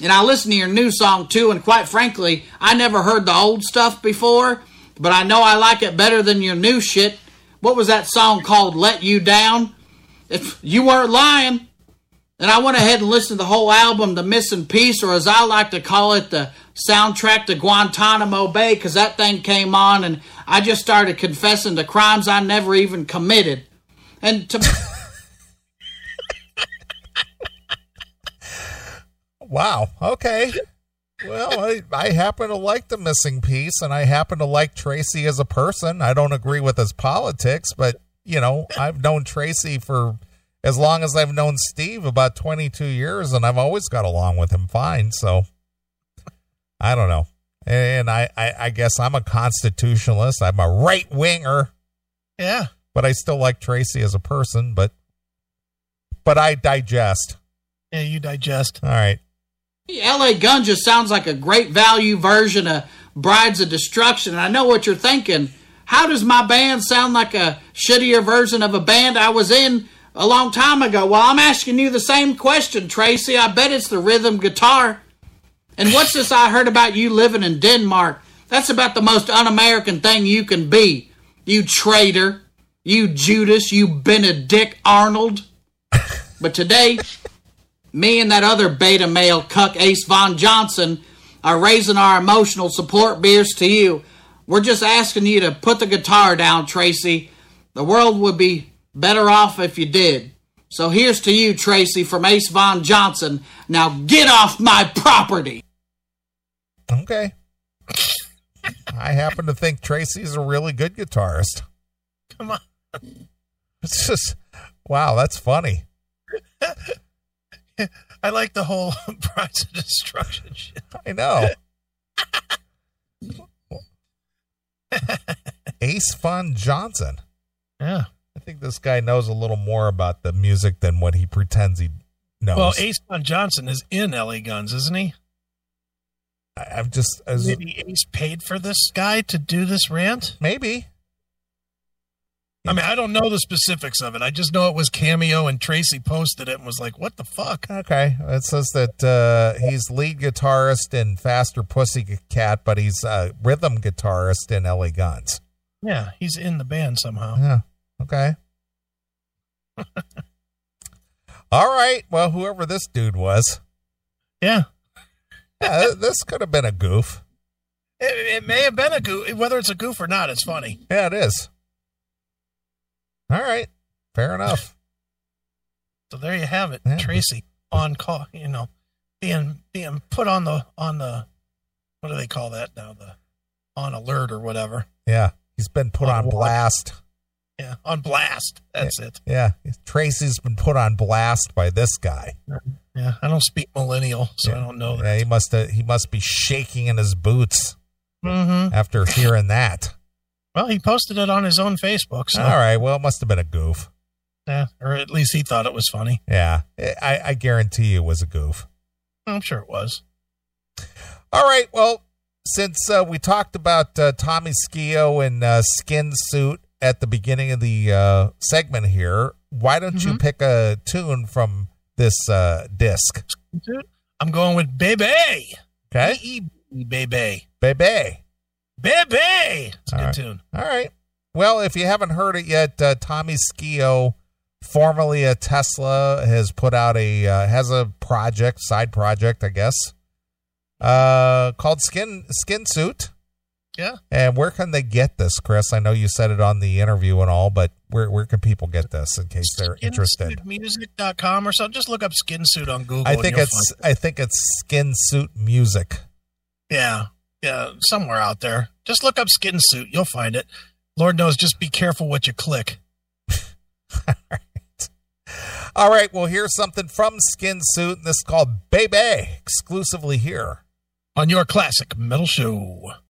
And I listened to your new song too, and quite frankly, I never heard the old stuff before. but I know I like it better than your new shit. What was that song called? Let You Down? If you weren't lying. And I went ahead and listened to the whole album, The Missing Piece, or as I like to call it, the soundtrack to Guantanamo Bay, because that thing came on and I just started confessing to crimes I never even committed. And to. [laughs] Wow. Okay. Well, I, I happen to like the missing piece, and I happen to like Tracy as a person. I don't agree with his politics, but you know, I've known Tracy for as long as I've known Steve, about twenty-two years, and I've always got along with him fine. So, I don't know. And I, I, I guess I'm a constitutionalist. I'm a right winger, Yeah. but I still like Tracy as a person. But, but I digest. Yeah, you digest. All right. LA Gun just sounds like a great value version of Brides of Destruction. And I know what you're thinking. How does my band sound like a shittier version of a band I was in a long time ago? Well, I'm asking you the same question, Tracy. I bet it's the rhythm guitar. And what's this I heard about you living in Denmark? That's about the most un American thing you can be. You traitor. You Judas. You Benedict Arnold. [laughs] But today, me and that other beta male cuck Ace Von Johnson are raising our emotional support beers to you. We're just asking you to put the guitar down, Tracy. The world would be better off if you did. So here's to you, Tracy, from Ace Von Johnson. Now get off my property. Okay. I happen to think Tracy's a really good guitarist. Come on. It's just, wow, that's funny. [laughs] I like the whole [laughs] Brides of Destruction shit. I know. [laughs] Ace Von Johnson. Yeah. I think this guy knows a little more about the music than what he pretends he knows. Well, Ace Von Johnson is in LA Guns, isn't he? I, I'm just as, Maybe Ace paid for this guy to do this rant. maybe. I mean, I don't know the specifics of it. I just know it was Cameo, and Tracy posted it and was like, "What the fuck?" Okay, it says that uh, he's lead guitarist in Faster Pussycat, but he's uh, rhythm guitarist in LA Guns. Yeah, he's in the band somehow. Yeah. Okay. [laughs] All right. Well, whoever this dude was, Yeah, yeah, this could have been a goof. it, it may have been a goof. Whether it's a goof or not, it's funny. Yeah, it is. All right. Fair enough. So there you have it, Yeah. Tracy on call. You know, being being put on the on the what do they call that now? The on alert or whatever. Yeah. He's been put On on blast. Yeah, on blast. That's it. Yeah. Tracy's been put on blast by this guy. Yeah, I don't speak millennial, so I don't know that. Yeah, he must have, he must be shaking in his boots Mm-hmm. after hearing that. Well, he posted it on his own Facebook, so All right. Well, it must have been a goof. yeah, or at least he thought it was funny. Yeah. I, I guarantee you it was a goof. I'm sure it was. All right. Well, since uh, we talked about uh, Tommy Skeoch and uh, Skin Suit at the beginning of the uh, segment here, why don't you pick a tune from this uh, disc? I'm going with Bebe. Okay. B-E-B, Bebe. Bebe. Bebe. It's a All good right. tune. All right. Well, if you haven't heard it yet, uh, Tommy Skeoch, formerly a Tesla, has put out a uh, has a project, side project, I guess, uh, called Skin Skin Suit. Yeah. And where can they get this, Chris? I know you said it on the interview and all, but where where can people get this in case they're interested? Skinsuitmusic.com or something. Just look up Skin Suit on Google. I think it's I think it's Skin Suit Music. Yeah. Yeah. Somewhere out there. Just look up Skin Suit. You'll find it. Lord knows, just be careful what you click. [laughs] All right, well here's something from Skin Suit. And this is called Baby, exclusively here. On your classic metal show.